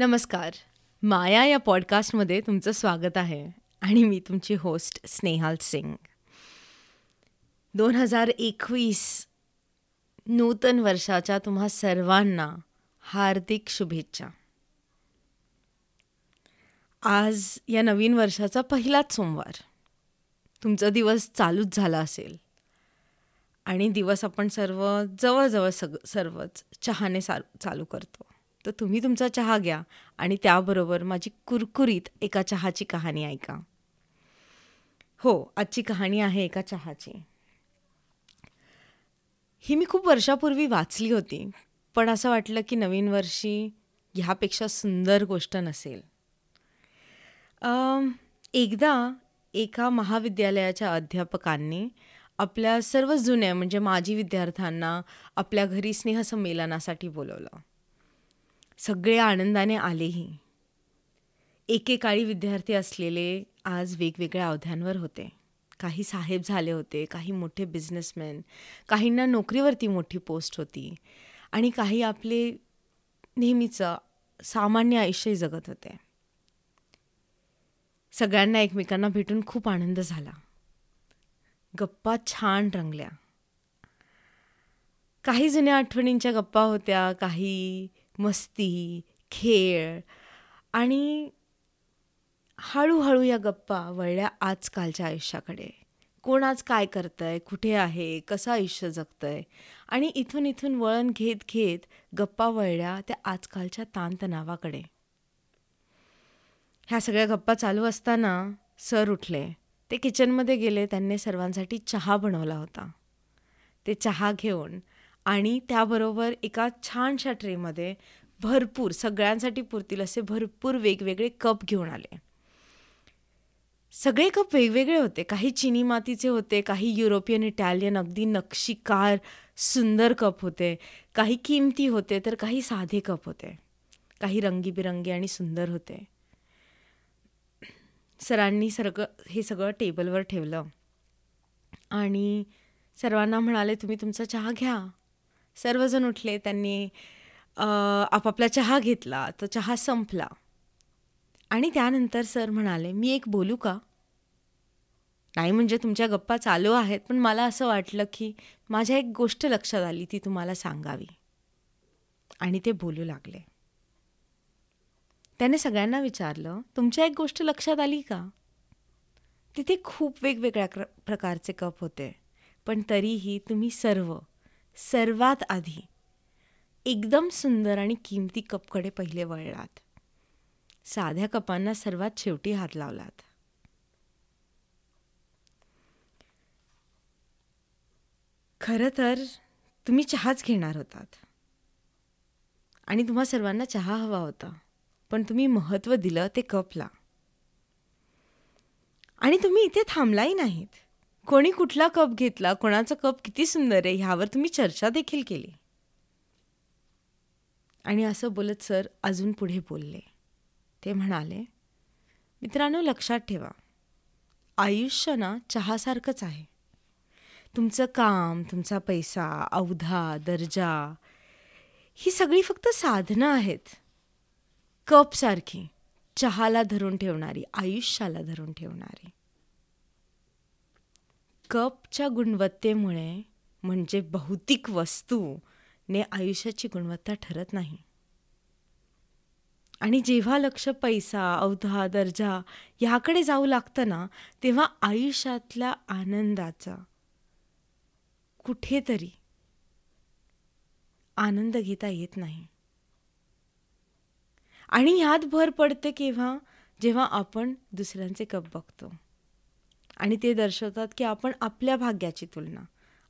नमस्कार. माया या पॉडकास्टमध्ये तुमचं स्वागत आहे आणि मी तुमची होस्ट स्नेहाल सिंग. दोन हजार एकवीस नूतन वर्षाच्या तुम्हा सर्वांना हार्दिक शुभेच्छा. आज या नवीन वर्षाचा पहिलाच सोमवार. तुमचा दिवस चालूच झाला असेल. आणि दिवस आपण सर्व जवळजवळ सग सर्वच चहाने सा चालू करतो. तर तुम्ही तुमचा चहा घ्या आणि त्याबरोबर माझी कुरकुरीत एका चहाची कहाणी ऐका. हो आजची कहाणी आहे एका चहाची. ही मी खूप वर्षापूर्वी वाचली होती पण असं वाटलं की नवीन वर्षी ह्यापेक्षा सुंदर गोष्ट नसेल. एकदा एका महाविद्यालयाच्या अध्यापकांनी आपल्या सर्व जुन्या म्हणजे माजी विद्यार्थ्यांना आपल्या घरी स्नेहसंमेलनासाठी बोलवलं. सगळे आनंदाने आलेही. एकेकाळी विद्यार्थी असलेले आज वेगवेगळ्या अवध्यांवर होते. काही साहेब झाले होते काही मोठे बिझनेसमॅन काहींना नोकरीवरती मोठी पोस्ट होती आणि काही आपले नेहमीचं सामान्य आयुष्य जगत होते. सगळ्यांना एकमेकांना भेटून खूप आनंद झाला. गप्पा छान रंगल्या. काही जुन्या आठवणींच्या गप्पा होत्या काही मस्ती खेळ आणि हळूहळू या गप्पा वळल्या आजकालच्या आयुष्याकडे. कोण आज काय करतंय कुठे आहे कसं आयुष्य जगतंय आणि इथून इथून वळण घेत घेत गप्पा वळल्या त्या आजकालच्या ताणतणावाकडे. ह्या सगळ्या गप्पा चालू असताना सर उठले. ते किचनमध्ये गेले त्यांनी सर्वांसाठी चहा बनवला होता. ते चहा घेऊन आणि त्याबरोबर एका छानशा ट्रेमध्ये भरपूर सगळ्यांसाठी पुरतील असे भरपूर वेगवेगळे कप घेऊन आले. सगळे कप वेगवेगळे होते. काही चिनी मातीचे होते काही युरोपियन इटालियन अगदी नक्षीकार सुंदर कप होते. काही किमती होते तर काही साधे कप होते. काही रंगीबिरंगी आणि सुंदर होते. सरांनी सगळं हे सगळं टेबलवर ठेवलं. आणि सर्वांना म्हणाले तुम्ही तुमचा चहा घ्या. सर्वजण उठले त्यांनी आपापला चहा घेतला तो चहा संपला. आणि त्यानंतर सर म्हणाले मी एक बोलू का? नाही म्हणजे तुमच्या गप्पा चालू आहेत पण मला असं वाटलं की माझ्या एक गोष्ट लक्षात आली ती तुम्हाला सांगावी. आणि ते बोलू लागले. त्याने सगळ्यांना विचारलं तुमच्या एक गोष्ट लक्षात आली का? तिथे खूप वेगवेगळ्या प्रकारचे कप होते पण तरीही तुम्ही सर्व सर्वात आधी. एकदम सुंदर आणि किमती कपकडे पहिले वळलात. साध्या कपांना सर्वात शेवटी हात लावलात. खरं तर तुम्ही चहाच घेणार होतात. आणि तुम्हा सर्वांना चहा हवा होता. पण तुम्ही महत्त्व दिलं ते कपला. आणि तुम्ही इथे थांबलाही नाहीत. कोणी कुठला कप घेतला कोणाचा कप किती सुंदर आहे ह्यावर तुम्ही चर्चा देखील केली. आणि असं बोलत सर अजून पुढे बोलले. ते म्हणाले मित्रांनो लक्षात ठेवा. आयुष्य ना चहासारखंच आहे. तुमचं काम तुमचा पैसा अवधा दर्जा ही सगळी फक्त साधनं आहेत. कपसारखी चहाला धरून ठेवणारी आयुष्याला धरून ठेवणारी. कपच्या गुणवत्तेमुळे म्हणजे भौतिक वस्तू ने आयुष्याची गुणवत्ता ठरत नाही. आणि जेव्हा लक्ष पैसा अवधा दर्जा ह्याकडे जाऊ लागतं ना तेव्हा आयुष्यातल्या आनंदाचा कुठेतरी आनंद घेता येत नाही. आणि ह्यात भर पडते केव्हा? जेव्हा आपण दुसऱ्यांचे कप बघतो. आणि ते दर्शवतात की आपण आपल्या भाग्याची तुलना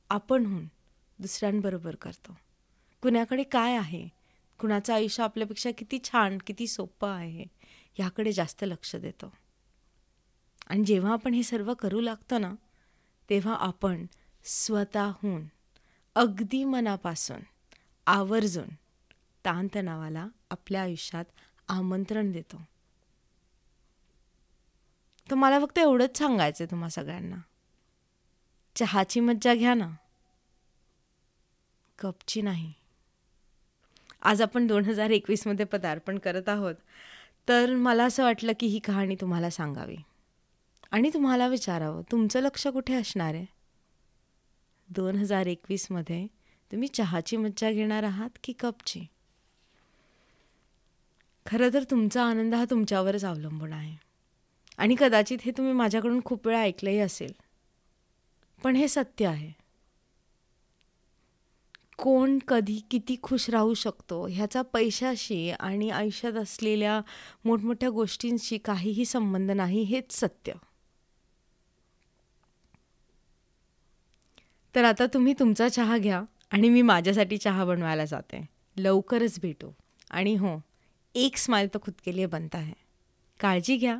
आपणहून दुसऱ्यांबरोबर करतो. कुणाकडे काय आहे? कुणाचं आयुष्य आपल्यापेक्षा किती छान किती सोपं आहे? ह्याकडे जास्त लक्ष देतो. आणि जेव्हा आपण हे सर्व करू लागतो ना तेव्हा आपण स्वतःहून अगदी मनापासून आवर्जून ताणतणावाला आपल्या आयुष्यात आमंत्रण देतो. तर मला फक्त एवढंच सांगायचं आहे तुम्हा सगळ्यांना. चहाची मज्जा घ्या ना. कपची नाही. आज आपण दोन हजार एकवीसमध्ये पदार्पण करत आहोत. तर मला असं वाटलं की ही कहाणी तुम्हाला सांगावी. आणि तुम्हाला विचारावं तुमचं लक्ष कुठे असणार आहे? दोन हजार एकवीसमध्ये तुम्ही चहाची मज्जा घेणार आहात की कपची? खरं तर तुमचा आनंद हा तुमच्यावरच अवलंबून आहे. आणि कदाचित हे तुम्ही माझ्याकडून खूप वेळा ऐकलंही असेल. पण हे सत्य आहे. कोण कधी किती खुश राहू शकतो ह्याचा पैशाशी आणि आयुष्यात असलेल्या मोठमोठ्या गोष्टींशी काहीही संबंध नाही हेच सत्य. तर आता तुम्ही तुमचा चहा घ्या आणि मी माझ्यासाठी चहा बनवायला जाते. लवकरच भेटू. आणि हो एक स्माईल तर खुद के लिए बनता है. काळजी घ्या.